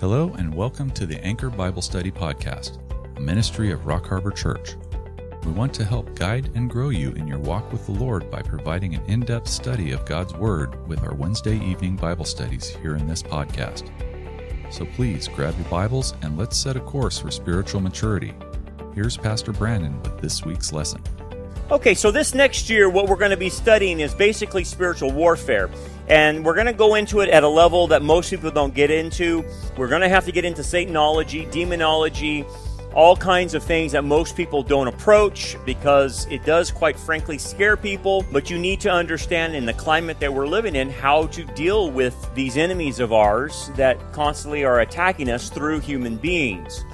Hello, and welcome to the Anchor Bible Study Podcast, a ministry of Rock Harbor Church. We want to help guide and grow you in your walk with the Lord by providing an in depth study of God's Word with our Wednesday evening Bible studies here in this podcast. So please grab your Bibles and let's set a course for spiritual maturity. Here's Pastor Brandon with this week's lesson. Okay, so this next year, what we're going to be studying is basically spiritual warfare. And we're going to go into it at a level that most people don't get into. We're going to have to get into Satanology, demonology, all kinds of things that most people don't approach because it does, quite frankly, scare people. But you need to understand in the climate that we're living in how to deal with these enemies of ours that constantly are attacking us through human beings.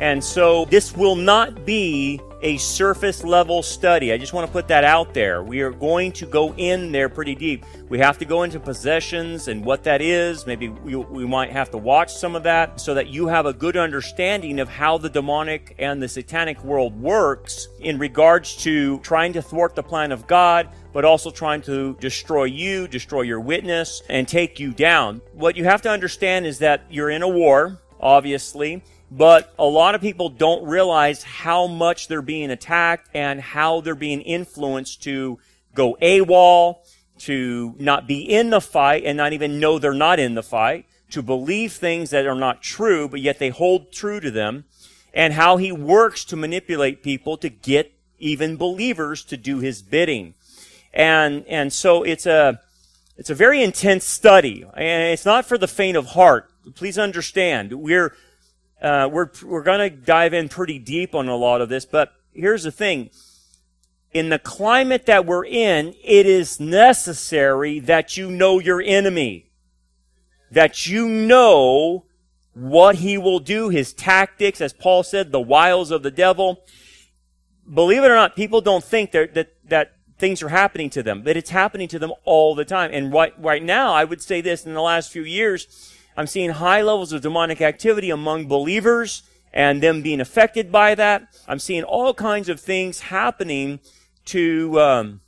And so this will not be a surface level study. I just want to put that out there. We are going to go in there pretty deep. We have to go into possessions and what that is. Maybe we, we might have to watch some of that so that you have a good understanding of how the demonic and the satanic world works in regards to trying to thwart the plan of God, but also trying to destroy you, destroy your witness, and take you down. What you have to understand is that you're in a war, obviously but a lot of people don't realize how much they're being attacked and how they're being influenced to go AWOL, to not be in the fight and not even know they're not in the fight, to believe things that are not true, but yet they hold true to them, and how he works to manipulate people to get even believers to do his bidding. And, and so it's a, it's a very intense study, and it's not for the faint of heart. Please understand, we're, uh, we're we're going to dive in pretty deep on a lot of this, but here's the thing. In the climate that we're in, it is necessary that you know your enemy. That you know what he will do, his tactics, as Paul said, the wiles of the devil. Believe it or not, people don't think that, that, that things are happening to them, but it's happening to them all the time. And right, right now, I would say this in the last few years, I'm seeing high levels of demonic activity among believers and them being affected by that. I'm seeing all kinds of things happening to, um,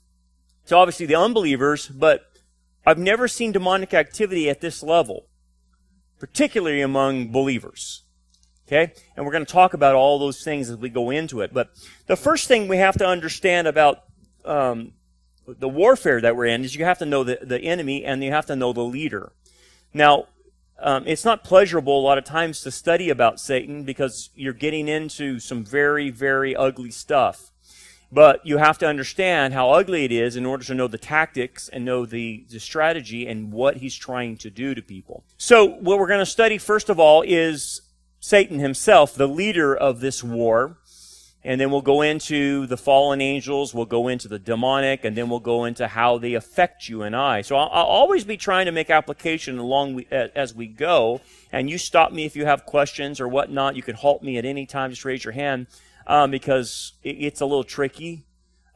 to obviously the unbelievers, but I've never seen demonic activity at this level, particularly among believers. Okay? And we're going to talk about all those things as we go into it. But the first thing we have to understand about um, the warfare that we're in is you have to know the, the enemy and you have to know the leader. Now, um, it's not pleasurable a lot of times to study about Satan because you're getting into some very, very ugly stuff. But you have to understand how ugly it is in order to know the tactics and know the, the strategy and what he's trying to do to people. So, what we're going to study first of all is Satan himself, the leader of this war and then we'll go into the fallen angels, we'll go into the demonic, and then we'll go into how they affect you and I. So I'll, I'll always be trying to make application along we, as we go, and you stop me if you have questions or whatnot. You can halt me at any time, just raise your hand, um, because it, it's a little tricky.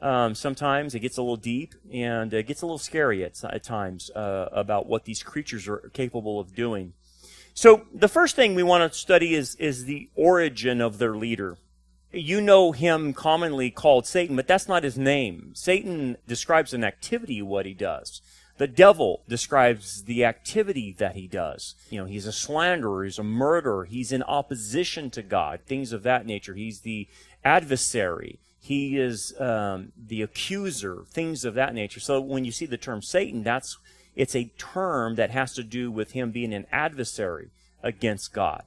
Um, sometimes it gets a little deep and it gets a little scary at, at times uh, about what these creatures are capable of doing. So the first thing we want to study is is the origin of their leader you know him commonly called Satan, but that's not his name. Satan describes an activity, what he does. The devil describes the activity that he does. You know, he's a slanderer, he's a murderer, he's in opposition to God, things of that nature. He's the adversary. He is um, the accuser, things of that nature. So when you see the term Satan, that's it's a term that has to do with him being an adversary against God.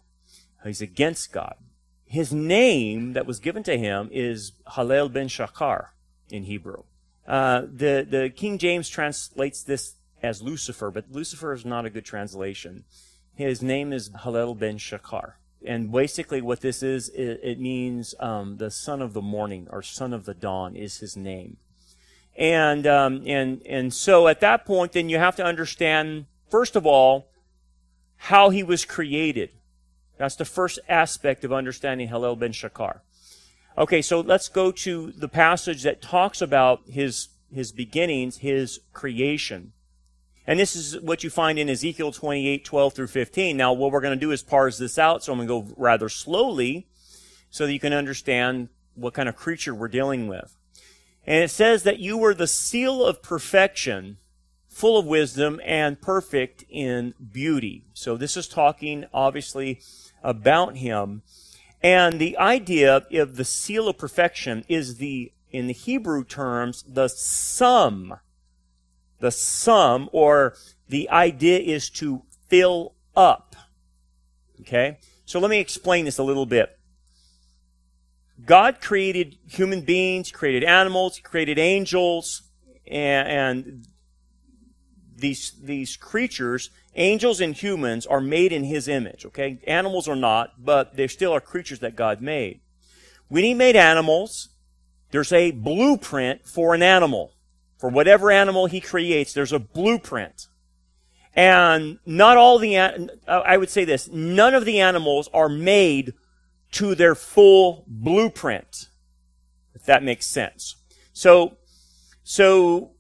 He's against God his name that was given to him is Halel ben Shakar in Hebrew. Uh, the, the King James translates this as Lucifer, but Lucifer is not a good translation. His name is Halel ben Shakar. And basically what this is, it, it means um, the son of the morning or son of the dawn is his name. And, um, and, and so at that point, then you have to understand, first of all, how he was created. That's the first aspect of understanding Halel ben Shakar. Okay, so let's go to the passage that talks about his, his beginnings, his creation. And this is what you find in Ezekiel 28, 12 through 15. Now, what we're going to do is parse this out, so I'm going to go rather slowly so that you can understand what kind of creature we're dealing with. And it says that you were the seal of perfection full of wisdom, and perfect in beauty. So this is talking, obviously, about him. And the idea of the seal of perfection is the, in the Hebrew terms, the sum. The sum, or the idea is to fill up. Okay? So let me explain this a little bit. God created human beings, created animals, created angels, and, and these, these creatures, angels and humans, are made in His image, okay? Animals are not, but they still are creatures that God made. When He made animals, there's a blueprint for an animal. For whatever animal He creates, there's a blueprint. And not all the, I would say this, none of the animals are made to their full blueprint. If that makes sense. So, so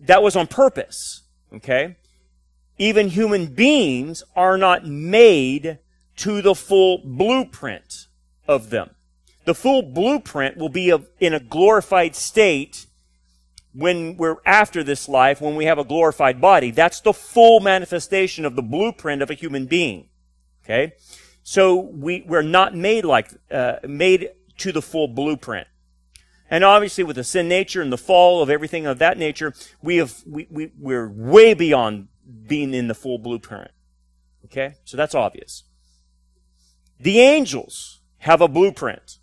that was on purpose. Okay? Even human beings are not made to the full blueprint of them. The full blueprint will be in a glorified state when we're after this life, when we have a glorified body. That's the full manifestation of the blueprint of a human being. Okay? So we, we're not made like, uh, made to the full blueprint. And obviously with the sin nature and the fall of everything of that nature, we have, we, we, we're way beyond being in the full blueprint. Okay? So that's obvious. The angels have a blueprint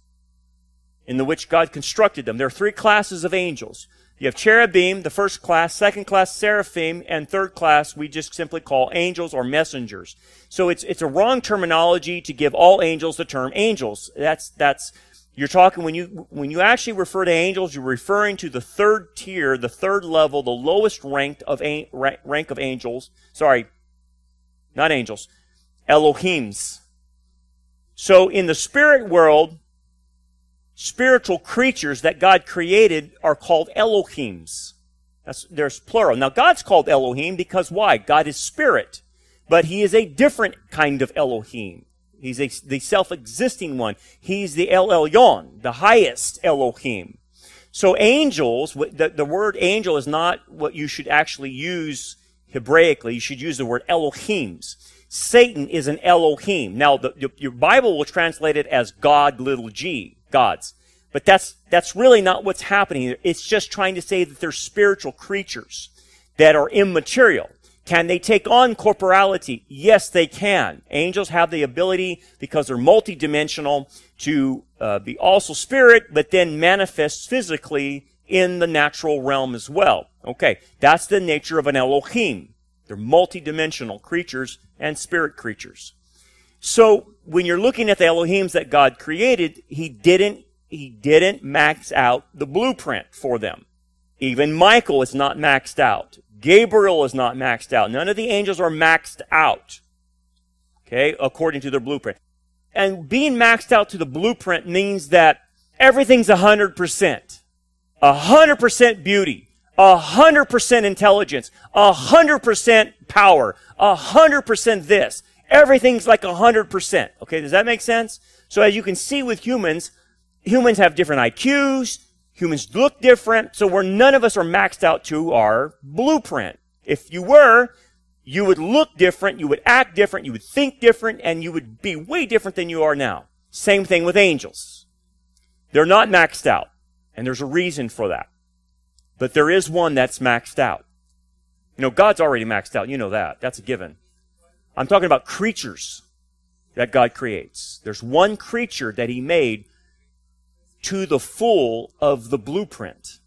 in the which God constructed them. There are three classes of angels. You have cherubim, the first class, second class seraphim, and third class we just simply call angels or messengers. So it's, it's a wrong terminology to give all angels the term angels. That's, that's, you're talking when you, when you actually refer to angels, you're referring to the third tier, the third level, the lowest ranked of, rank of angels. Sorry, not angels. Elohims. So in the spirit world, spiritual creatures that God created are called Elohims. That's, there's plural. Now God's called Elohim because why? God is spirit. But he is a different kind of Elohim. He's a, the self-existing one. He's the El Elyon, the highest Elohim. So angels, the, the word angel is not what you should actually use Hebraically. You should use the word Elohims. Satan is an Elohim. Now, the, your Bible will translate it as God, little g gods. But that's, that's really not what's happening. It's just trying to say that they're spiritual creatures that are immaterial. Can they take on corporality? Yes, they can. Angels have the ability, because they're multidimensional, to uh, be also spirit, but then manifest physically in the natural realm as well. Okay, that's the nature of an Elohim. They're multidimensional creatures and spirit creatures. So when you're looking at the Elohims that God created, He didn't, He didn't max out the blueprint for them. Even Michael is not maxed out. Gabriel is not maxed out. None of the angels are maxed out. Okay, according to their blueprint. And being maxed out to the blueprint means that everything's 100%. 100% beauty. 100% intelligence. 100% power. 100% this. Everything's like 100%. Okay, does that make sense? So as you can see with humans, humans have different IQs, humans look different, so we're none of us are maxed out to our blueprint. If you were, you would look different, you would act different, you would think different, and you would be way different than you are now. Same thing with angels. They're not maxed out, and there's a reason for that. But there is one that's maxed out. You know, God's already maxed out. You know that. That's a given. I'm talking about creatures that God creates. There's one creature that He made to the full of the blueprint.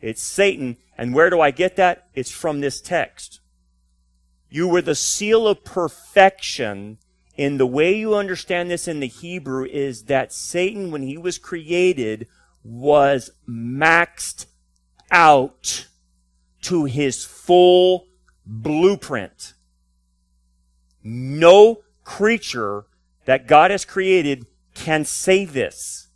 It's Satan. And where do I get that? It's from this text. You were the seal of perfection. In the way you understand this in the Hebrew is that Satan, when he was created, was maxed out to his full blueprint. No creature that God has created can say this.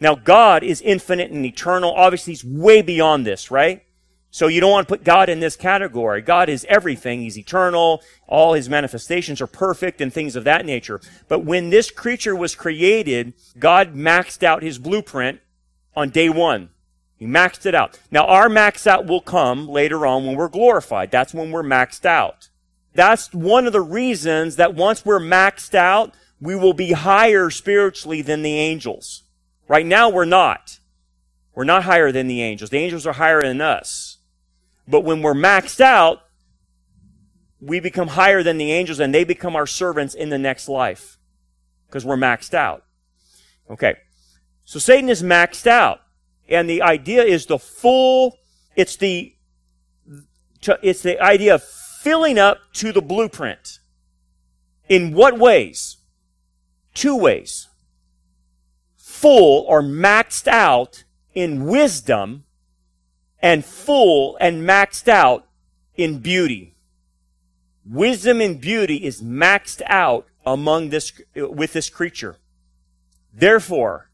Now, God is infinite and eternal. Obviously, He's way beyond this, right? So you don't want to put God in this category. God is everything. He's eternal. All His manifestations are perfect and things of that nature. But when this creature was created, God maxed out His blueprint on day one. He maxed it out. Now, our max out will come later on when we're glorified. That's when we're maxed out. That's one of the reasons that once we're maxed out, we will be higher spiritually than the angels. Right now, we're not. We're not higher than the angels. The angels are higher than us. But when we're maxed out, we become higher than the angels and they become our servants in the next life because we're maxed out. Okay. So Satan is maxed out. And the idea is the full, it's the, it's the idea of filling up to the blueprint. In what ways? Two ways. Full or maxed out in wisdom and full and maxed out in beauty. Wisdom and beauty is maxed out among this, with this creature. Therefore,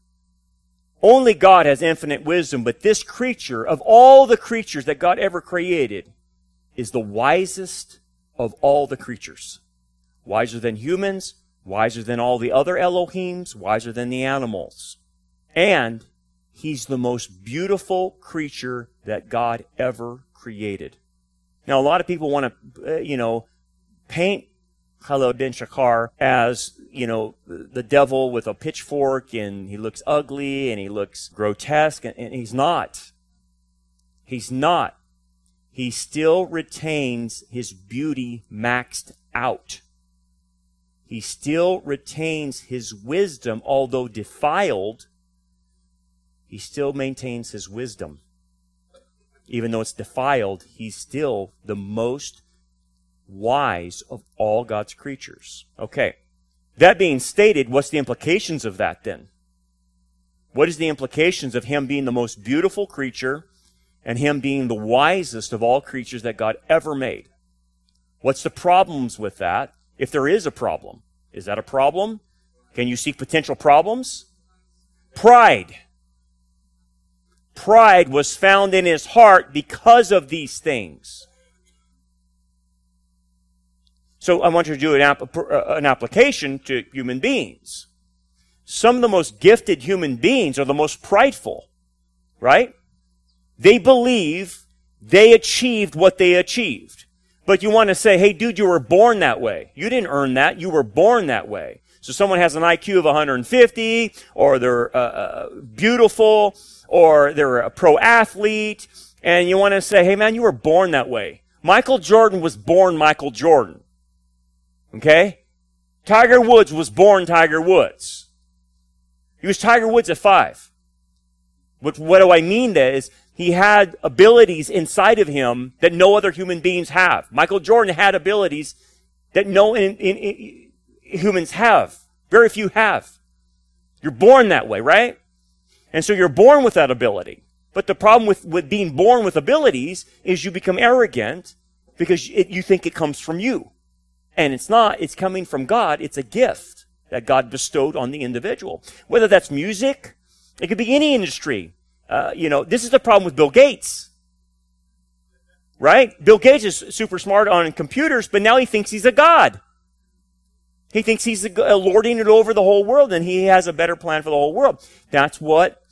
only God has infinite wisdom, but this creature, of all the creatures that God ever created, is the wisest of all the creatures. Wiser than humans, wiser than all the other Elohims, wiser than the animals. And he's the most beautiful creature that God ever created. Now, a lot of people want to, uh, you know, paint Halel ben Shakar as, you know, the devil with a pitchfork and he looks ugly and he looks grotesque and, and he's not. He's not. He still retains his beauty maxed out. He still retains his wisdom, although defiled, he still maintains his wisdom. Even though it's defiled, he's still the most wise of all God's creatures. Okay. That being stated, what's the implications of that then? What is the implications of him being the most beautiful creature and him being the wisest of all creatures that God ever made? What's the problems with that? If there is a problem, is that a problem? Can you see potential problems? Pride. Pride was found in his heart because of these things. So I want you to do an, uh, an application to human beings. Some of the most gifted human beings are the most prideful, right? They believe they achieved what they achieved. But you want to say, hey dude, you were born that way. You didn't earn that. You were born that way. So someone has an IQ of 150, or they're uh, uh, beautiful, or they're a pro athlete, and you want to say, hey man, you were born that way. Michael Jordan was born Michael Jordan. Okay? Tiger Woods was born Tiger Woods. He was Tiger Woods at five. What, what do I mean there is he had abilities inside of him that no other human beings have. Michael Jordan had abilities that no in, in, in, humans have. Very few have. You're born that way, right? And so you're born with that ability. But the problem with, with being born with abilities is you become arrogant because it, you think it comes from you. And it's not, it's coming from God. It's a gift that God bestowed on the individual. Whether that's music, it could be any industry. Uh, you know, this is the problem with Bill Gates. Right? Bill Gates is super smart on computers, but now he thinks he's a god. He thinks he's a, lording it over the whole world and he has a better plan for the whole world. That's what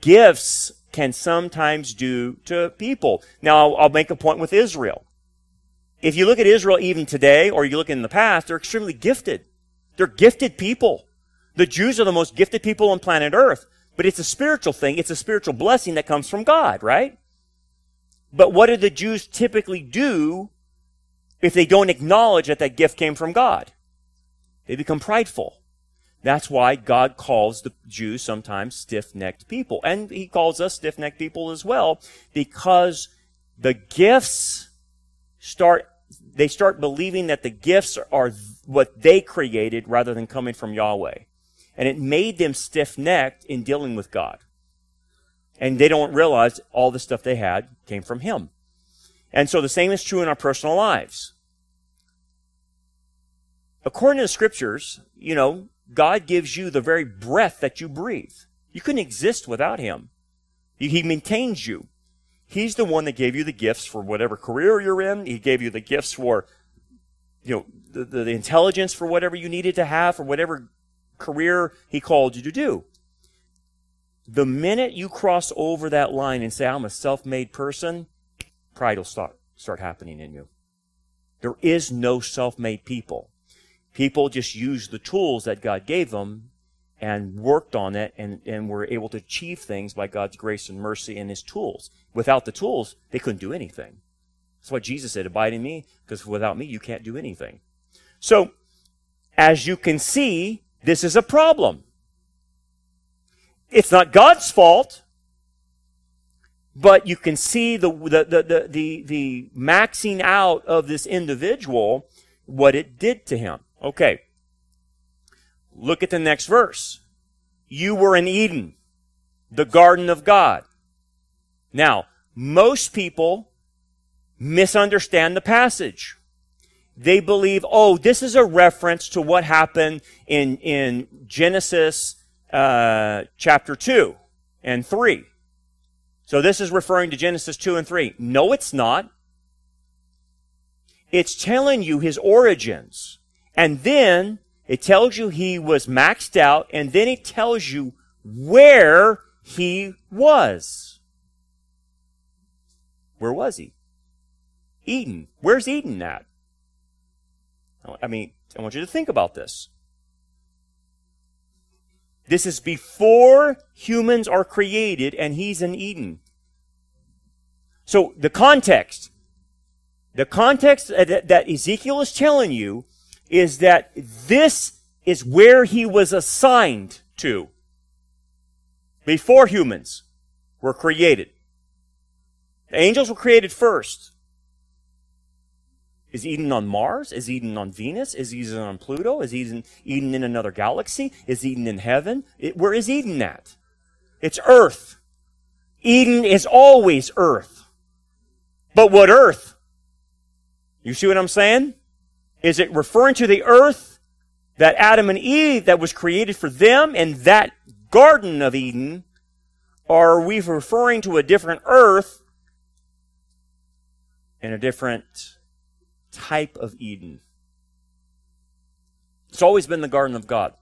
gifts can sometimes do to people. Now, I'll make a point with Israel. If you look at Israel even today, or you look in the past, they're extremely gifted. They're gifted people. The Jews are the most gifted people on planet Earth. But it's a spiritual thing. It's a spiritual blessing that comes from God, right? But what do the Jews typically do if they don't acknowledge that that gift came from God? They become prideful. That's why God calls the Jews sometimes stiff-necked people. And he calls us stiff-necked people as well because the gifts start they start believing that the gifts are what they created rather than coming from Yahweh. And it made them stiff-necked in dealing with God. And they don't realize all the stuff they had came from Him. And so the same is true in our personal lives. According to the scriptures, you know, God gives you the very breath that you breathe. You couldn't exist without Him. He maintains you. He's the one that gave you the gifts for whatever career you're in. He gave you the gifts for, you know, the, the, the intelligence for whatever you needed to have, for whatever career he called you to do. The minute you cross over that line and say, I'm a self-made person, pride will start, start happening in you. There is no self-made people. People just use the tools that God gave them and worked on it and, and were able to achieve things by God's grace and mercy and His tools. Without the tools, they couldn't do anything. That's what Jesus said, abide in me, because without me, you can't do anything. So, as you can see, this is a problem. It's not God's fault, but you can see the, the, the, the, the, maxing out of this individual, what it did to him. Okay. Look at the next verse. You were in Eden, the garden of God. Now, most people misunderstand the passage. They believe, oh, this is a reference to what happened in, in Genesis uh, chapter 2 and 3. So this is referring to Genesis 2 and 3. No, it's not. It's telling you his origins. And then it tells you he was maxed out, and then it tells you where he was. Where was he? Eden. Where's Eden at? I mean, I want you to think about this. This is before humans are created and he's in Eden. So the context, the context that, that Ezekiel is telling you is that this is where he was assigned to before humans were created. The angels were created first. Is Eden on Mars? Is Eden on Venus? Is Eden on Pluto? Is Eden, Eden in another galaxy? Is Eden in heaven? It, where is Eden at? It's Earth. Eden is always Earth. But what Earth? You see what I'm saying? Is it referring to the earth that Adam and Eve that was created for them in that Garden of Eden? Or are we referring to a different earth and a different type of Eden? It's always been the garden of God.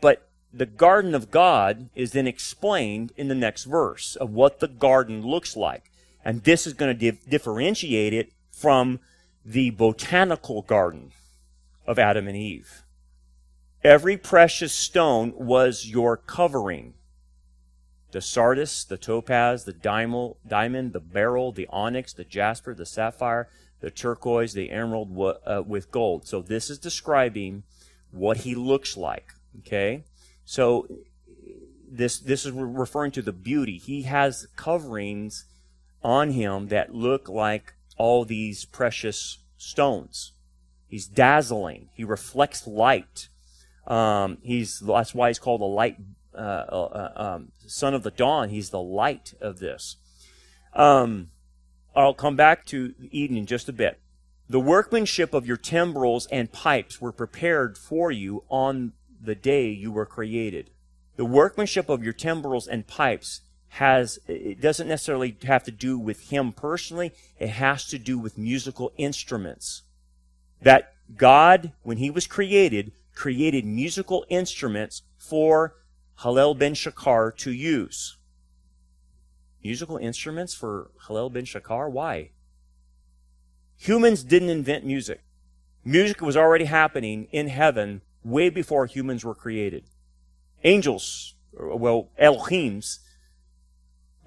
But the garden of God is then explained in the next verse of what the garden looks like. And this is going to differentiate it from the botanical garden of Adam and Eve. Every precious stone was your covering. The sardius, the topaz, the diamond, the beryl, the onyx, the jasper, the sapphire, the turquoise, the emerald uh, with gold. So this is describing what he looks like. Okay? So this this is referring to the beauty. He has coverings on him that look like all these precious stones. He's dazzling. He reflects light. Um, he's that's why he's called the light uh, uh, um, son of the dawn. He's the light of this. Um, I'll come back to Eden in just a bit. The workmanship of your timbrels and pipes were prepared for you on the day you were created. The workmanship of your timbrels and pipes has it doesn't necessarily have to do with him personally it has to do with musical instruments that god when he was created created musical instruments for hallel ben shakar to use musical instruments for hallel ben shakar why humans didn't invent music music was already happening in heaven way before humans were created angels well elohims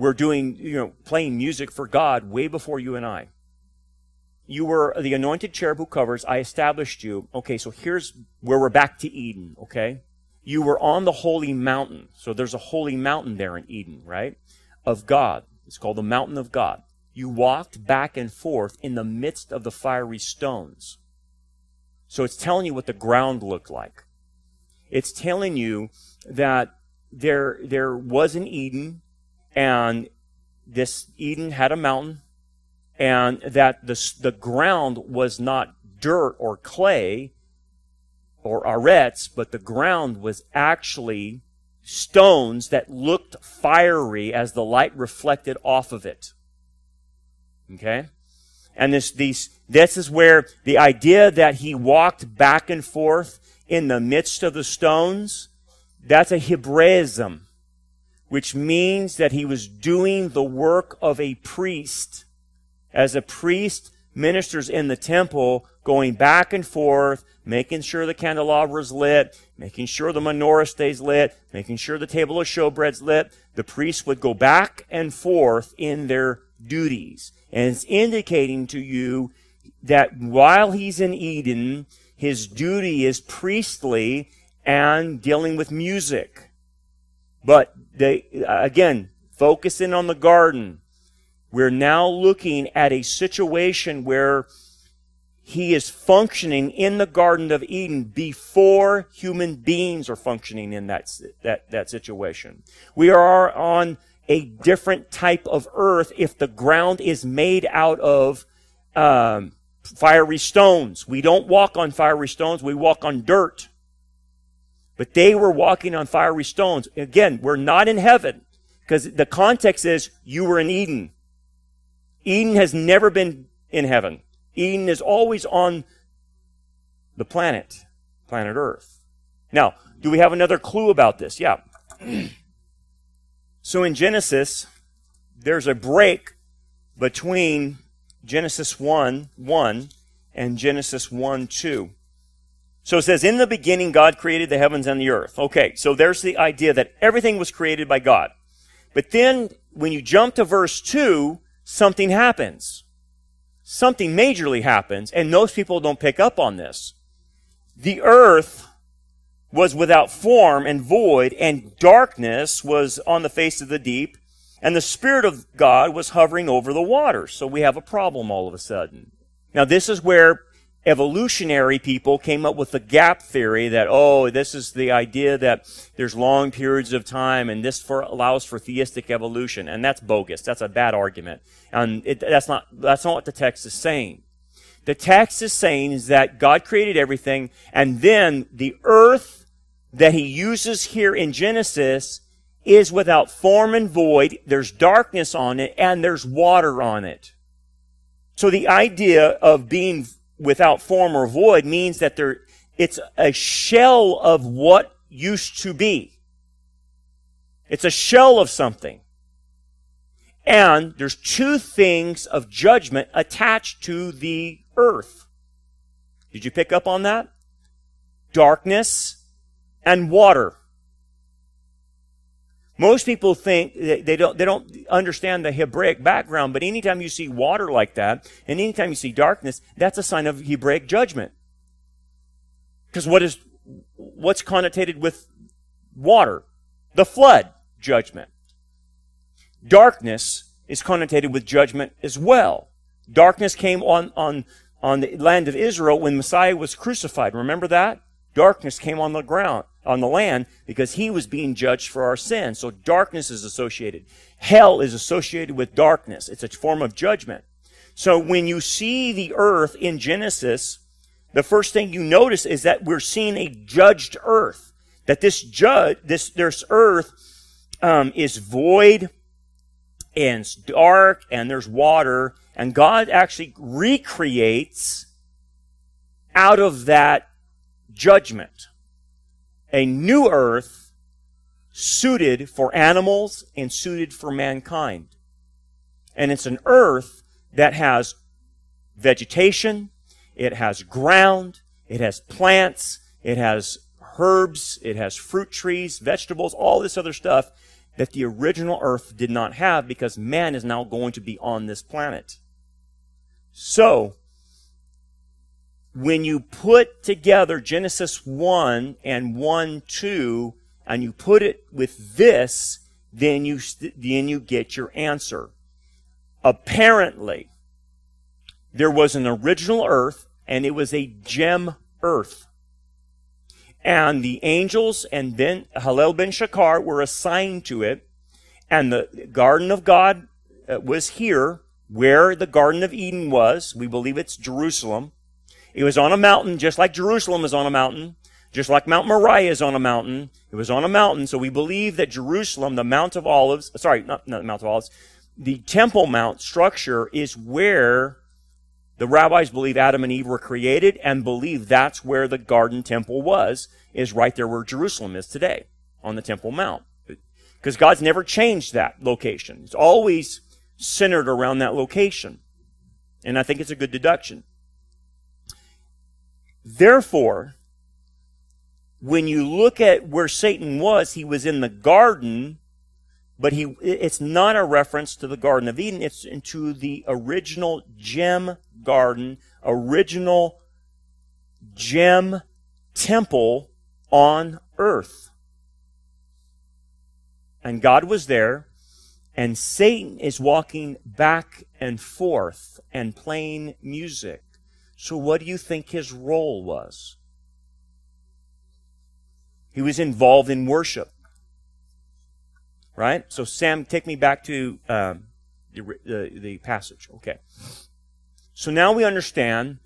were doing, you know, playing music for God way before you and I. You were the anointed cherub who covers. I established you. Okay, so here's where we're back to Eden, okay? You were on the holy mountain. So there's a holy mountain there in Eden, right? Of God. It's called the mountain of God. You walked back and forth in the midst of the fiery stones. So it's telling you what the ground looked like. It's telling you that there, there was an Eden and this Eden had a mountain, and that the, the ground was not dirt or clay or eretz, but the ground was actually stones that looked fiery as the light reflected off of it. Okay? And this, these, this is where the idea that he walked back and forth in the midst of the stones, that's a Hebraism which means that he was doing the work of a priest. As a priest ministers in the temple, going back and forth, making sure the candelabra is lit, making sure the menorah stays lit, making sure the table of showbread's lit. The priests would go back and forth in their duties. And it's indicating to you that while he's in Eden, his duty is priestly and dealing with music. But they, again, focusing on the garden, we're now looking at a situation where he is functioning in the Garden of Eden before human beings are functioning in that, that, that situation. We are on a different type of earth if the ground is made out of um, fiery stones. We don't walk on fiery stones, we walk on dirt. But they were walking on fiery stones. Again, we're not in heaven because the context is you were in Eden. Eden has never been in heaven. Eden is always on the planet, planet Earth. Now, do we have another clue about this? Yeah. so in Genesis, there's a break between Genesis 1 1 and Genesis 1 2. So it says, In the beginning, God created the heavens and the earth. Okay, so there's the idea that everything was created by God. But then, when you jump to verse 2, something happens. Something majorly happens, and most people don't pick up on this. The earth was without form and void, and darkness was on the face of the deep, and the Spirit of God was hovering over the waters. So we have a problem all of a sudden. Now, this is where evolutionary people came up with the gap theory that, oh, this is the idea that there's long periods of time and this for, allows for theistic evolution. And that's bogus. That's a bad argument. And it, that's not, that's not what the text is saying. The text is saying is that God created everything and then the earth that he uses here in Genesis is without form and void. There's darkness on it and there's water on it. So the idea of being without form or void means that there, it's a shell of what used to be. It's a shell of something. And there's two things of judgment attached to the earth. Did you pick up on that? Darkness and water. Most people think they don't, they don't understand the Hebraic background, but anytime you see water like that, and anytime you see darkness, that's a sign of Hebraic judgment. Because what is, what's connotated with water? The flood judgment. Darkness is connotated with judgment as well. Darkness came on, on, on the land of Israel when Messiah was crucified. Remember that? Darkness came on the ground on the land because he was being judged for our sins. So darkness is associated. Hell is associated with darkness. It's a form of judgment. So when you see the earth in Genesis, the first thing you notice is that we're seeing a judged earth. That this judge, this, this earth, um, is void and it's dark and there's water and God actually recreates out of that judgment a new earth suited for animals and suited for mankind. And it's an earth that has vegetation, it has ground, it has plants, it has herbs, it has fruit trees, vegetables, all this other stuff that the original earth did not have because man is now going to be on this planet. So, when you put together Genesis 1 and 1 2 and you put it with this, then you, then you get your answer. Apparently, there was an original earth and it was a gem earth. And the angels and then Hallel ben Shakar were assigned to it. And the garden of God uh, was here where the Garden of Eden was. We believe it's Jerusalem. It was on a mountain, just like Jerusalem is on a mountain, just like Mount Moriah is on a mountain. It was on a mountain, so we believe that Jerusalem, the Mount of Olives, sorry, not, not the Mount of Olives, the Temple Mount structure is where the rabbis believe Adam and Eve were created and believe that's where the garden temple was, is right there where Jerusalem is today, on the Temple Mount. Because God's never changed that location. It's always centered around that location. And I think it's a good deduction. Therefore, when you look at where Satan was, he was in the garden, but he, it's not a reference to the Garden of Eden. It's into the original gem garden, original gem temple on earth. And God was there, and Satan is walking back and forth and playing music. So what do you think his role was? He was involved in worship. Right? So, Sam, take me back to um, the, the, the passage. Okay. So now we understand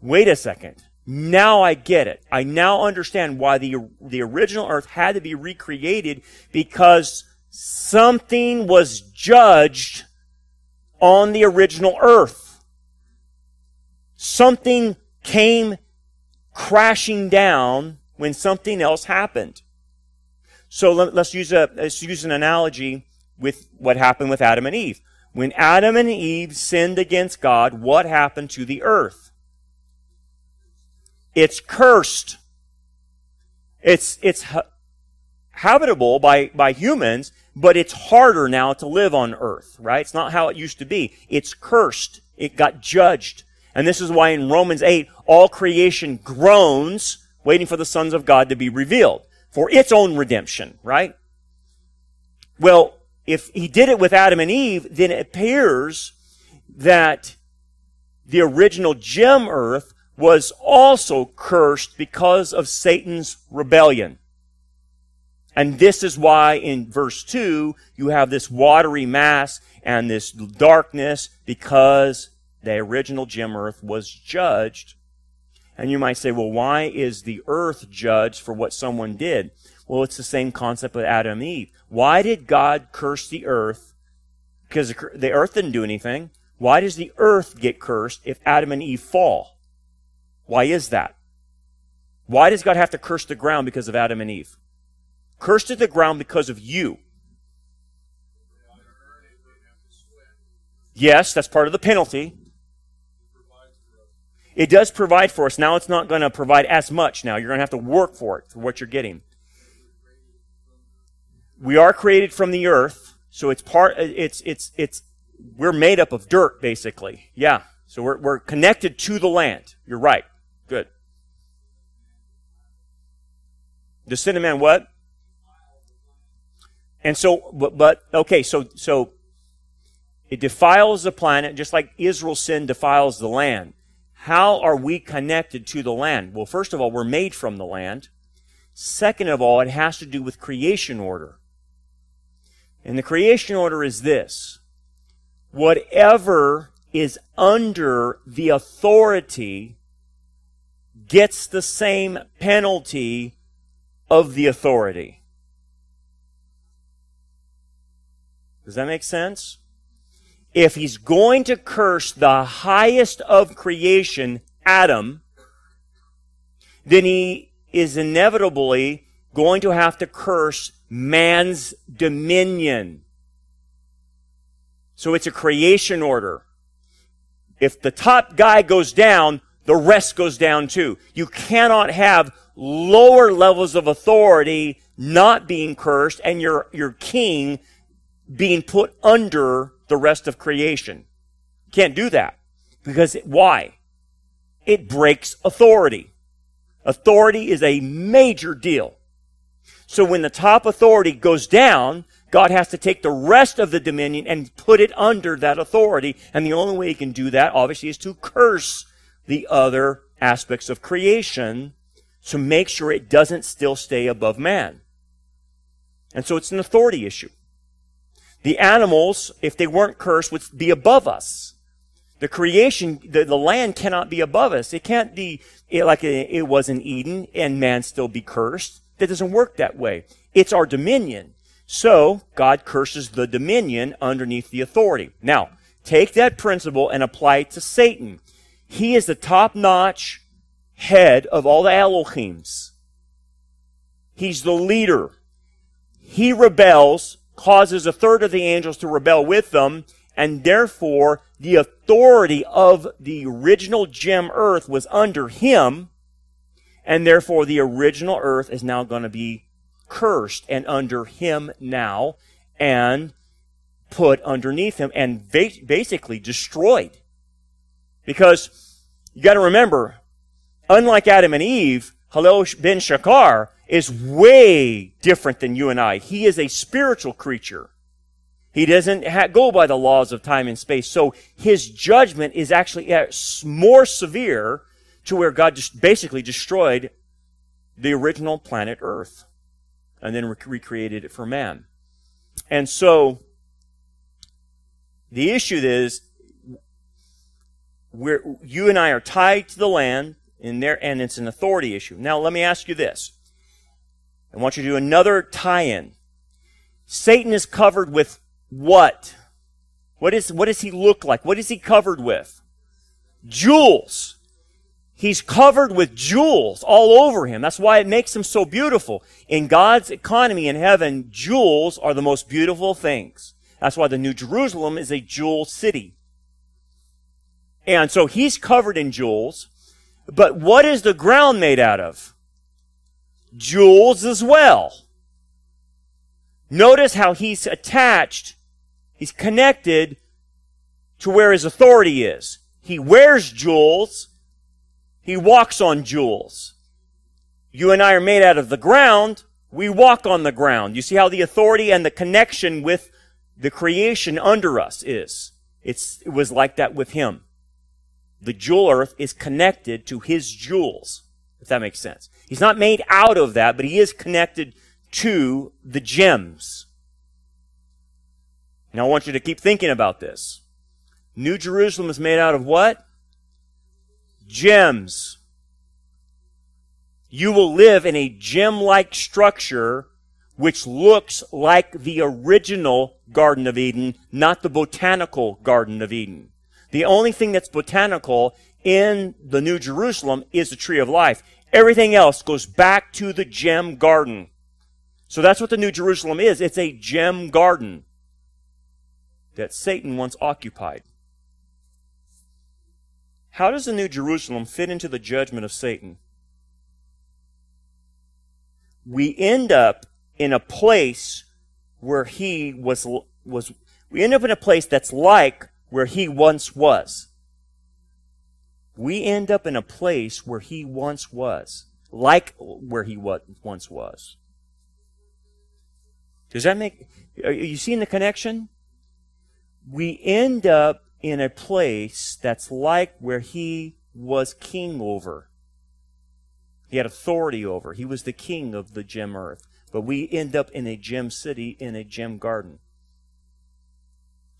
wait a second. Now I get it. I now understand why the, the original earth had to be recreated because something was judged on the original earth. Something came crashing down when something else happened. So let, us use a let's use an analogy with what happened with Adam and Eve. When Adam and Eve sinned against God, what happened to the earth? It's cursed. It's it's habitable by by humans, but it's harder now to live on earth, right? It's not how it used to be. It's cursed. It got judged. And this is why in Romans 8, all creation groans waiting for the sons of God to be revealed for its own redemption, right? Well, if he did it with Adam and Eve, then it appears that the original gem earth was also cursed because of Satan's rebellion. And this is why in verse 2 you have this watery mass and this darkness because the original gem earth was judged and you might say, well, why is the earth judged for what someone did? Well, it's the same concept with Adam and Eve. Why did God curse the earth? Because the earth didn't do anything. Why does the earth get cursed if Adam and Eve fall? Why is that? Why does God have to curse the ground because of Adam and Eve? Cursed the ground because of you. Yes, that's part of the penalty. It does provide for us. Now it's not going to provide as much now. You're going to have to work for it, for what you're getting. We are created from the earth, so it's part, it's, it's, it's, we're made up of dirt, basically. Yeah. So we're, we're connected to the land. You're right. Good. The sin of man, what? And so, but, but, okay, so, so, it defiles the planet just like Israel's sin defiles the land. How are we connected to the land? Well, first of all, we're made from the land. Second of all, it has to do with creation order. And the creation order is this. Whatever is under the authority gets the same penalty of the authority. Does that make sense? If he's going to curse the highest of creation, Adam, then he is inevitably going to have to curse man's dominion. So it's a creation order. If the top guy goes down, the rest goes down too. You cannot have lower levels of authority not being cursed and your, your king being put under the rest of creation. Can't do that. Because why? It breaks authority. Authority is a major deal. So when the top authority goes down, God has to take the rest of the dominion and put it under that authority. And the only way he can do that, obviously, is to curse the other aspects of creation to make sure it doesn't still stay above man. And so it's an authority issue. The animals, if they weren't cursed, would be above us. The creation, the, the land cannot be above us. It can't be like it was in Eden and man still be cursed. That doesn't work that way. It's our dominion. So, God curses the dominion underneath the authority. Now, take that principle and apply it to Satan. He is the top notch head of all the Elohims. He's the leader. He rebels causes a third of the angels to rebel with them, and therefore the authority of the original gem earth was under him, and therefore the original earth is now going to be cursed and under him now, and put underneath him and basically destroyed. Because you got to remember, unlike Adam and Eve, Halel ben Shakar is way different than you and I. He is a spiritual creature. He doesn't ha- go by the laws of time and space. So his judgment is actually uh, more severe to where God just basically destroyed the original planet Earth and then recreated it for man. And so the issue is we're, you and I are tied to the land in there, and it's an authority issue. Now, let me ask you this. I want you to do another tie-in. Satan is covered with what? What is, what does he look like? What is he covered with? Jewels. He's covered with jewels all over him. That's why it makes him so beautiful. In God's economy in heaven, jewels are the most beautiful things. That's why the New Jerusalem is a jewel city. And so he's covered in jewels. But what is the ground made out of? Jewels as well. Notice how he's attached, he's connected to where his authority is. He wears jewels, he walks on jewels. You and I are made out of the ground, we walk on the ground. You see how the authority and the connection with the creation under us is. It's, it was like that with him the jewel earth is connected to his jewels, if that makes sense. He's not made out of that, but he is connected to the gems. Now I want you to keep thinking about this. New Jerusalem is made out of what? Gems. You will live in a gem-like structure which looks like the original Garden of Eden, not the botanical Garden of Eden. The only thing that's botanical in the New Jerusalem is the tree of life. Everything else goes back to the gem garden. So that's what the New Jerusalem is. It's a gem garden that Satan once occupied. How does the New Jerusalem fit into the judgment of Satan? We end up in a place where he was, was, we end up in a place that's like where he once was. We end up in a place where he once was, like where he once was. Does that make, are you seeing the connection? We end up in a place that's like where he was king over. He had authority over. He was the king of the gem earth. But we end up in a gem city, in a gem garden.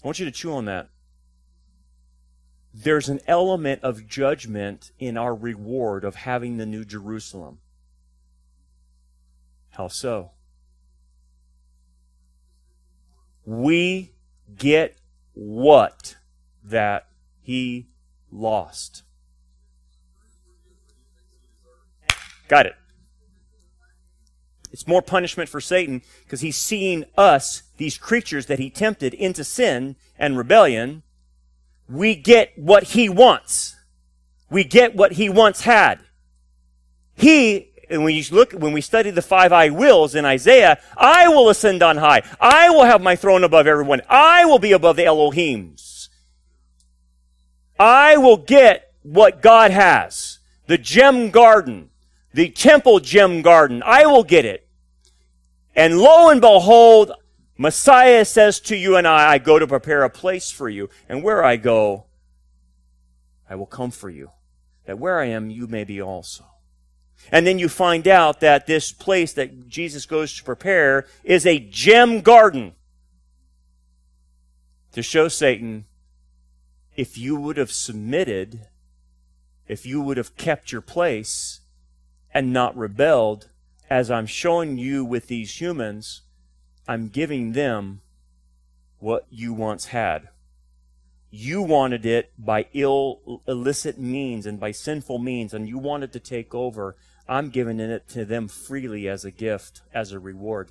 I want you to chew on that there's an element of judgment in our reward of having the New Jerusalem. How so? We get what that he lost. Got it. It's more punishment for Satan because he's seeing us, these creatures that he tempted into sin and rebellion, we get what he wants. We get what he once had. He, and when you look, when we study the five I wills in Isaiah, I will ascend on high. I will have my throne above everyone. I will be above the Elohims. I will get what God has. The gem garden. The temple gem garden. I will get it. And lo and behold, Messiah says to you and I, I go to prepare a place for you. And where I go, I will come for you. That where I am, you may be also. And then you find out that this place that Jesus goes to prepare is a gem garden to show Satan if you would have submitted, if you would have kept your place and not rebelled, as I'm showing you with these humans, I'm giving them what you once had. You wanted it by ill, illicit means and by sinful means, and you wanted to take over. I'm giving it to them freely as a gift, as a reward.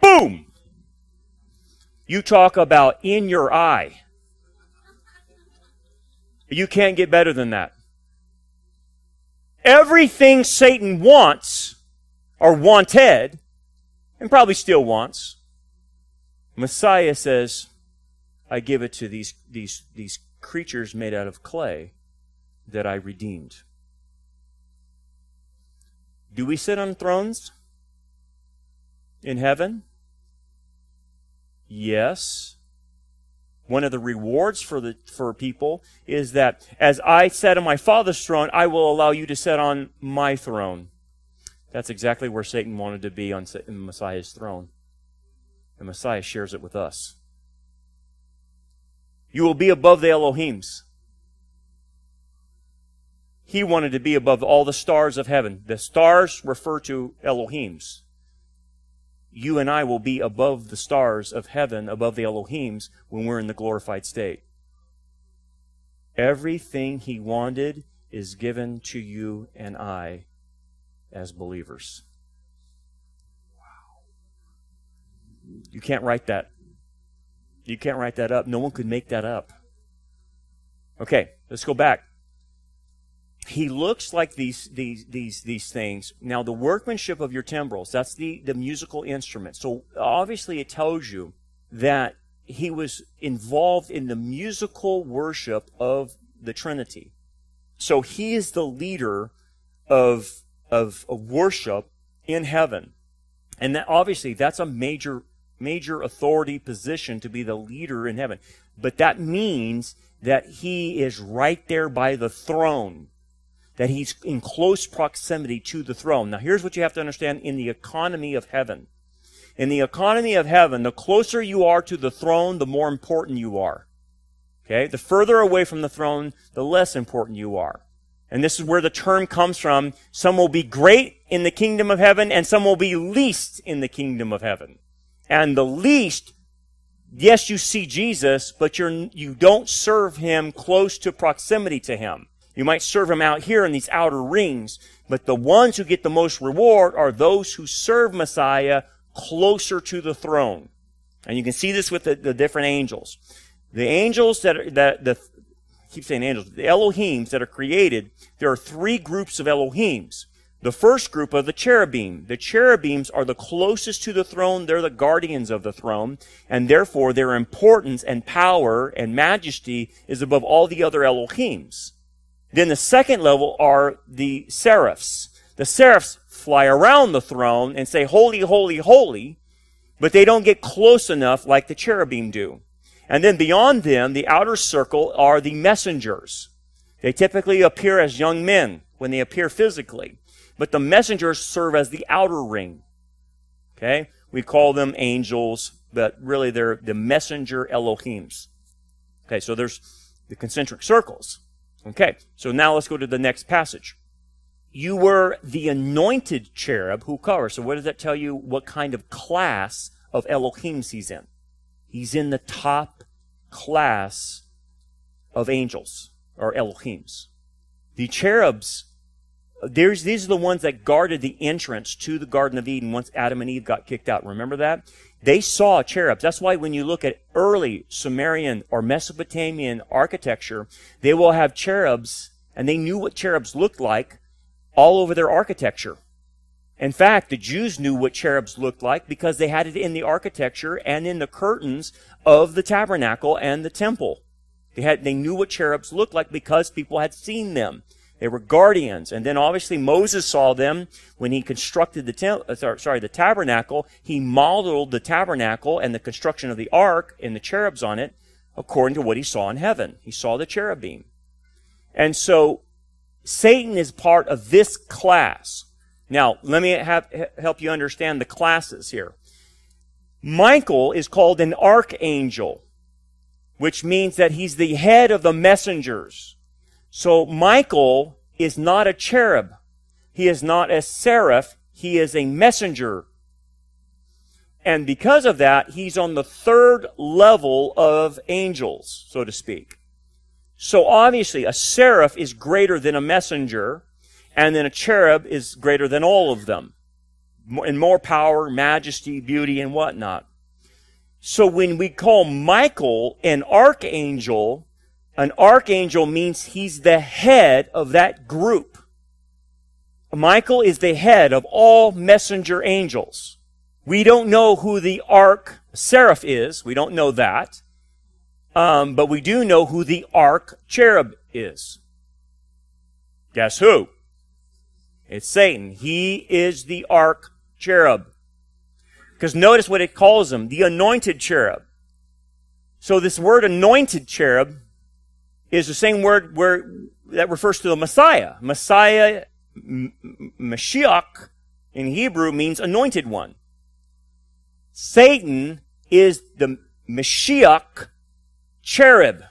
Boom! You talk about in your eye. You can't get better than that. Everything Satan wants, or wanted, and probably still wants, Messiah says, I give it to these, these, these creatures made out of clay that I redeemed. Do we sit on thrones in heaven? Yes. One of the rewards for the for people is that as I sat on my father's throne, I will allow you to sit on my throne. That's exactly where Satan wanted to be on Messiah's throne. And Messiah shares it with us. You will be above the Elohims. He wanted to be above all the stars of heaven. The stars refer to Elohims you and I will be above the stars of heaven, above the Elohims, when we're in the glorified state. Everything He wanted is given to you and I as believers. Wow. You can't write that. You can't write that up. No one could make that up. Okay, let's go back he looks like these these these these things. Now the workmanship of your timbrels, that's the the musical instrument. So obviously it tells you that he was involved in the musical worship of the Trinity. So he is the leader of of, of worship in heaven. And that obviously that's a major major authority position to be the leader in heaven. But that means that he is right there by the throne that he's in close proximity to the throne. Now, here's what you have to understand in the economy of heaven. In the economy of heaven, the closer you are to the throne, the more important you are. Okay? The further away from the throne, the less important you are. And this is where the term comes from. Some will be great in the kingdom of heaven, and some will be least in the kingdom of heaven. And the least, yes, you see Jesus, but you're, you don't serve him close to proximity to him. You might serve him out here in these outer rings, but the ones who get the most reward are those who serve Messiah closer to the throne. And you can see this with the, the different angels. The angels that that, the, Keep saying angels, the Elohims that are created, there are three groups of Elohims. The first group are the cherubim. The cherubims are the closest to the throne. They're the guardians of the throne. And therefore, their importance and power and majesty is above all the other Elohims. Then the second level are the seraphs. The seraphs fly around the throne and say, holy, holy, holy, but they don't get close enough like the cherubim do. And then beyond them, the outer circle are the messengers. They typically appear as young men when they appear physically, but the messengers serve as the outer ring. Okay? We call them angels, but really they're the messenger Elohims. Okay, so there's the concentric circles. Okay, so now let's go to the next passage. You were the anointed cherub who covers. So what does that tell you? What kind of class of Elohims he's in? He's in the top class of angels or Elohims. The cherubs, there's, these are the ones that guarded the entrance to the Garden of Eden once Adam and Eve got kicked out. Remember that? They saw cherubs. That's why when you look at early Sumerian or Mesopotamian architecture, they will have cherubs, and they knew what cherubs looked like all over their architecture. In fact, the Jews knew what cherubs looked like because they had it in the architecture and in the curtains of the tabernacle and the temple. They had, they knew what cherubs looked like because people had seen them. They were guardians. And then obviously Moses saw them when he constructed the tem- uh, sorry, the tabernacle. He modeled the tabernacle and the construction of the ark and the cherubs on it according to what he saw in heaven. He saw the cherubim. And so Satan is part of this class. Now, let me have, help you understand the classes here. Michael is called an archangel, which means that he's the head of the messengers. So Michael is not a cherub. He is not a seraph. He is a messenger. And because of that, he's on the third level of angels, so to speak. So obviously, a seraph is greater than a messenger, and then a cherub is greater than all of them. and more power, majesty, beauty, and whatnot. So when we call Michael an archangel, an archangel means he's the head of that group. Michael is the head of all messenger angels. We don't know who the arch seraph is. We don't know that. Um, but we do know who the arch cherub is. Guess who? It's Satan. He is the arch cherub. Because notice what it calls him, the anointed cherub. So this word anointed cherub is the same word where, that refers to the Messiah. Messiah, Mashiach, in Hebrew means anointed one. Satan is the Mashiach cherub.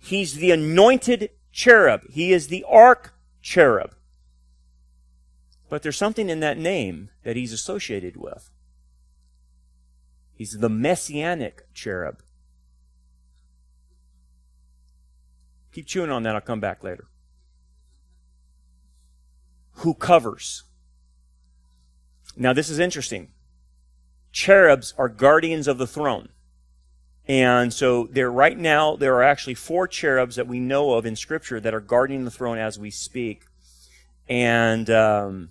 He's the anointed cherub. He is the arch cherub. But there's something in that name that he's associated with. He's the messianic cherub. Keep chewing on that. I'll come back later. Who covers? Now, this is interesting. Cherubs are guardians of the throne. And so there right now there are actually four cherubs that we know of in Scripture that are guarding the throne as we speak, and um,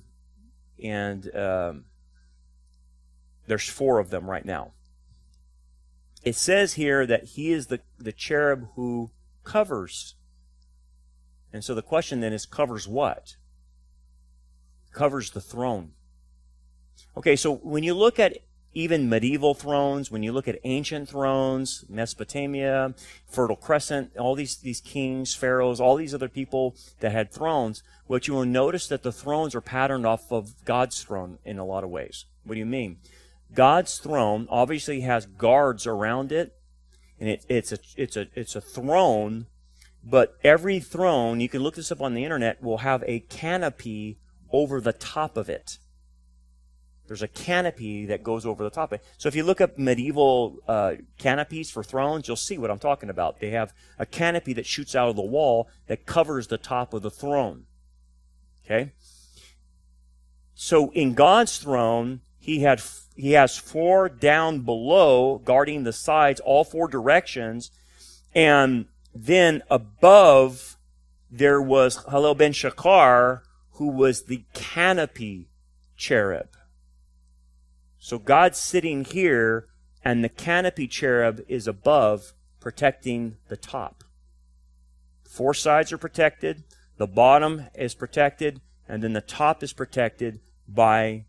and um, there's four of them right now. It says here that he is the the cherub who covers. And so the question then is covers what? Covers the throne. Okay, so when you look at even medieval thrones, when you look at ancient thrones, Mesopotamia, Fertile Crescent, all these, these kings, pharaohs, all these other people that had thrones, what you will notice that the thrones are patterned off of God's throne in a lot of ways. What do you mean? God's throne obviously has guards around it, and it, it's a it's a it's a throne, but every throne you can look this up on the internet will have a canopy over the top of it. There's a canopy that goes over the top. So if you look up medieval uh, canopies for thrones, you'll see what I'm talking about. They have a canopy that shoots out of the wall that covers the top of the throne. Okay? So in God's throne, he had he has four down below guarding the sides, all four directions, and then above there was Halel ben Shakar, who was the canopy cherub. So God's sitting here, and the canopy cherub is above, protecting the top. Four sides are protected, the bottom is protected, and then the top is protected by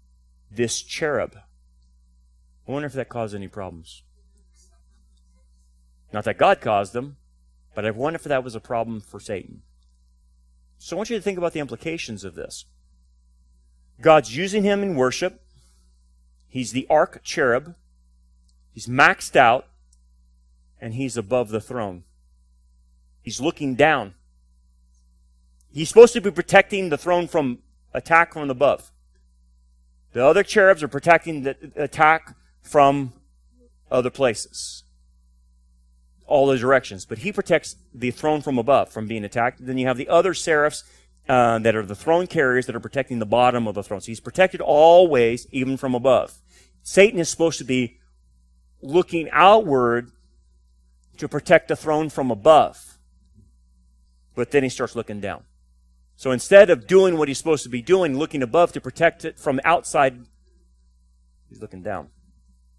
this cherub. I wonder if that caused any problems. Not that God caused them, but I wonder if that was a problem for Satan. So I want you to think about the implications of this. God's using him in worship. He's the arch cherub. He's maxed out. And he's above the throne. He's looking down. He's supposed to be protecting the throne from attack from above. The other cherubs are protecting the attack from other places. All those directions. But he protects the throne from above from being attacked. Then you have the other seraphs uh, that are the throne carriers that are protecting the bottom of the throne. So he's protected always, even from above. Satan is supposed to be looking outward to protect the throne from above. But then he starts looking down. So instead of doing what he's supposed to be doing, looking above to protect it from outside, he's looking down.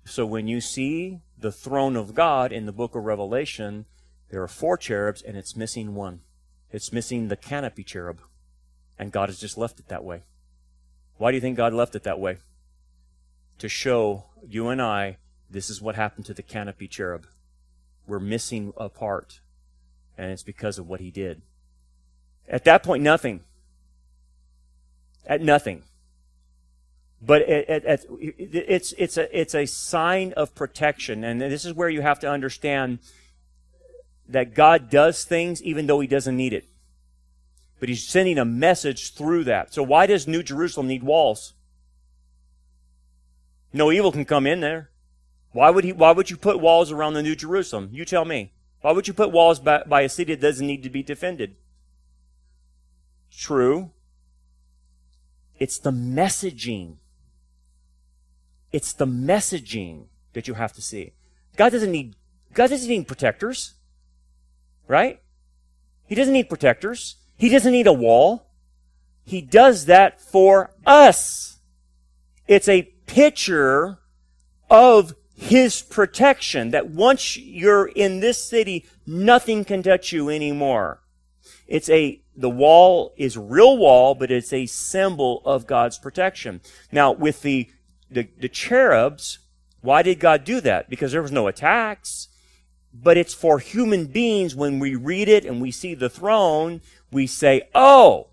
So when you see the throne of God in the book of Revelation, there are four cherubs and it's missing one. It's missing the canopy cherub. And God has just left it that way. Why do you think God left it that way? To show you and I this is what happened to the canopy cherub. We're missing a part. And it's because of what he did. At that point, nothing. At nothing. But it, it, it, it's, it's, a, it's a sign of protection. And this is where you have to understand that God does things even though he doesn't need it. But he's sending a message through that. So why does New Jerusalem need walls? No evil can come in there. Why would he, why would you put walls around the New Jerusalem? You tell me. Why would you put walls by, by a city that doesn't need to be defended? True. It's the messaging It's the messaging that you have to see. God doesn't need, God doesn't need protectors. Right? He doesn't need protectors. He doesn't need a wall. He does that for us. It's a picture of his protection that once you're in this city, nothing can touch you anymore. It's a, the wall is real wall, but it's a symbol of God's protection. Now, with the, the, the cherubs, why did God do that? Because there was no attacks. But it's for human beings when we read it and we see the throne, we say, oh,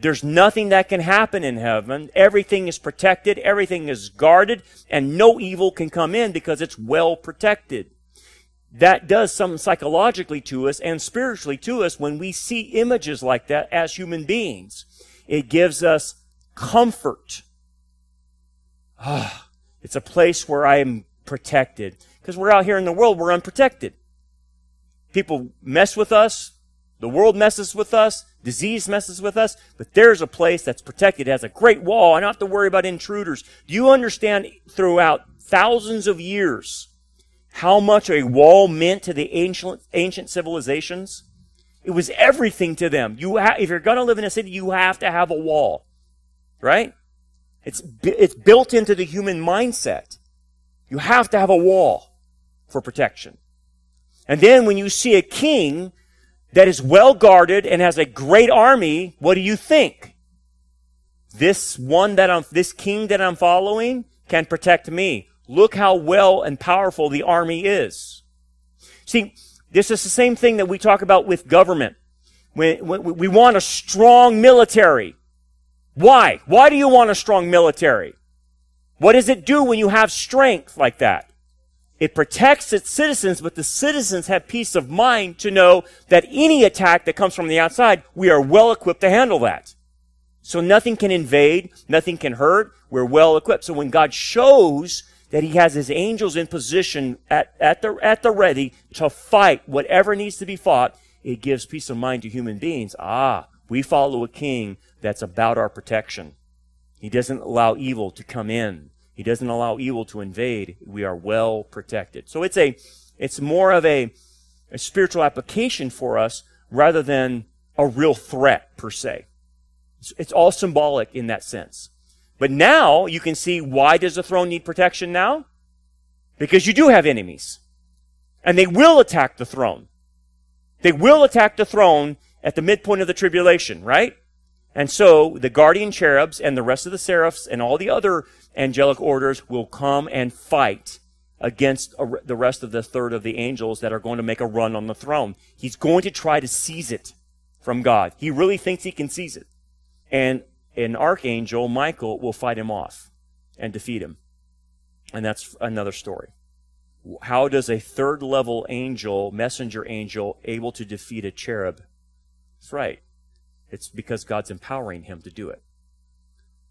there's nothing that can happen in heaven. Everything is protected. Everything is guarded and no evil can come in because it's well protected. That does something psychologically to us and spiritually to us when we see images like that as human beings. It gives us comfort. Ah, it's a place where I am protected. Because we're out here in the world, we're unprotected. People mess with us. The world messes with us. Disease messes with us. But there's a place that's protected. It has a great wall. I don't have to worry about intruders. Do you understand throughout thousands of years how much a wall meant to the ancient, ancient civilizations? It was everything to them. You ha- if you're going to live in a city, you have to have a wall. Right? It's, it's built into the human mindset. You have to have a wall for protection. And then when you see a king that is well guarded and has a great army, what do you think? This one that I'm, this king that I'm following can protect me. Look how well and powerful the army is. See, this is the same thing that we talk about with government. When, when we want a strong military. Why? Why do you want a strong military? What does it do when you have strength like that? It protects its citizens, but the citizens have peace of mind to know that any attack that comes from the outside, we are well equipped to handle that. So nothing can invade, nothing can hurt. We're well equipped. So when God shows that he has his angels in position at, at the, at the ready to fight whatever needs to be fought, it gives peace of mind to human beings. Ah, we follow a king that's about our protection. He doesn't allow evil to come in. He doesn't allow evil to invade. We are well protected. So it's a, it's more of a, a spiritual application for us rather than a real threat per se. It's, it's all symbolic in that sense. But now you can see why does the throne need protection now? Because you do have enemies. And they will attack the throne. They will attack the throne at the midpoint of the tribulation, right? And so the guardian cherubs and the rest of the seraphs and all the other angelic orders will come and fight against the rest of the third of the angels that are going to make a run on the throne. He's going to try to seize it from God. He really thinks he can seize it. And an archangel, Michael, will fight him off and defeat him. And that's another story. How does a third level angel, messenger angel, able to defeat a cherub? That's right. It's because God's empowering him to do it.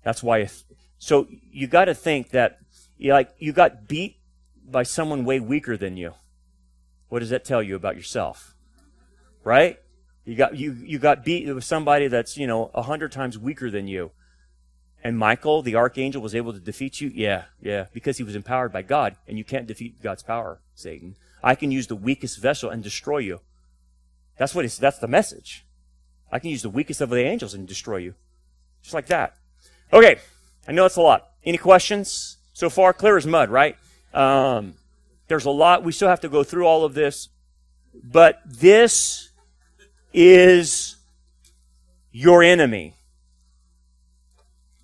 That's why if, so you got to think that you like you got beat by someone way weaker than you. What does that tell you about yourself? Right? You got you you got beat with somebody that's you know a hundred times weaker than you. And Michael, the archangel, was able to defeat you? Yeah, yeah, because he was empowered by God, and you can't defeat God's power, Satan. I can use the weakest vessel and destroy you. That's what it's, that's the message. I can use the weakest of the angels and destroy you. Just like that. Okay. I know that's a lot. Any questions so far? Clear as mud, right? Um, there's a lot. We still have to go through all of this. But this is your enemy.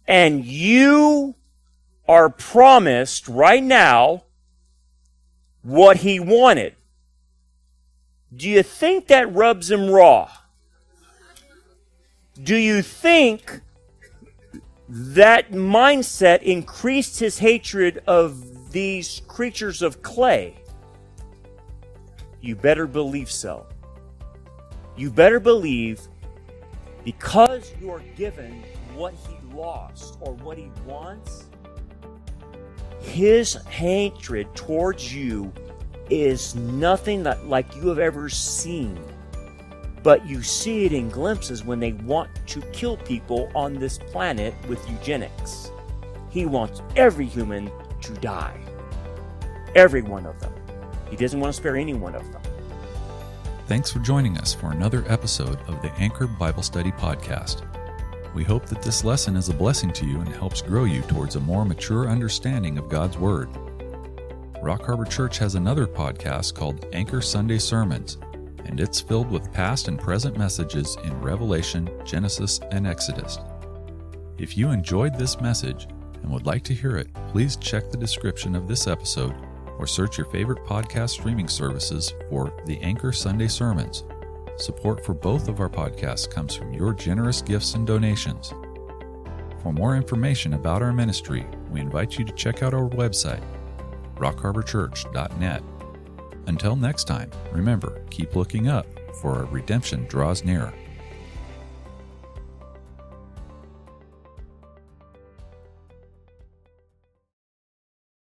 And you are promised right now what he wanted. Do you think that rubs him raw? Do you think that mindset increased his hatred of these creatures of clay. You better believe so. You better believe because you're given what he lost or what he wants, his hatred towards you is nothing that like you have ever seen but you see it in glimpses when they want to kill people on this planet with eugenics. He wants every human to die. Every one of them. He doesn't want to spare any one of them. Thanks for joining us for another episode of the Anchor Bible Study Podcast. We hope that this lesson is a blessing to you and helps grow you towards a more mature understanding of God's Word. Rock Harbor Church has another podcast called Anchor Sunday Sermons, and it's filled with past and present messages in Revelation, Genesis, and Exodus. If you enjoyed this message and would like to hear it, please check the description of this episode or search your favorite podcast streaming services for the Anchor Sunday Sermons. Support for both of our podcasts comes from your generous gifts and donations. For more information about our ministry, we invite you to check out our website, rockharborchurch.net. Until next time, remember, keep looking up, for our redemption draws nearer.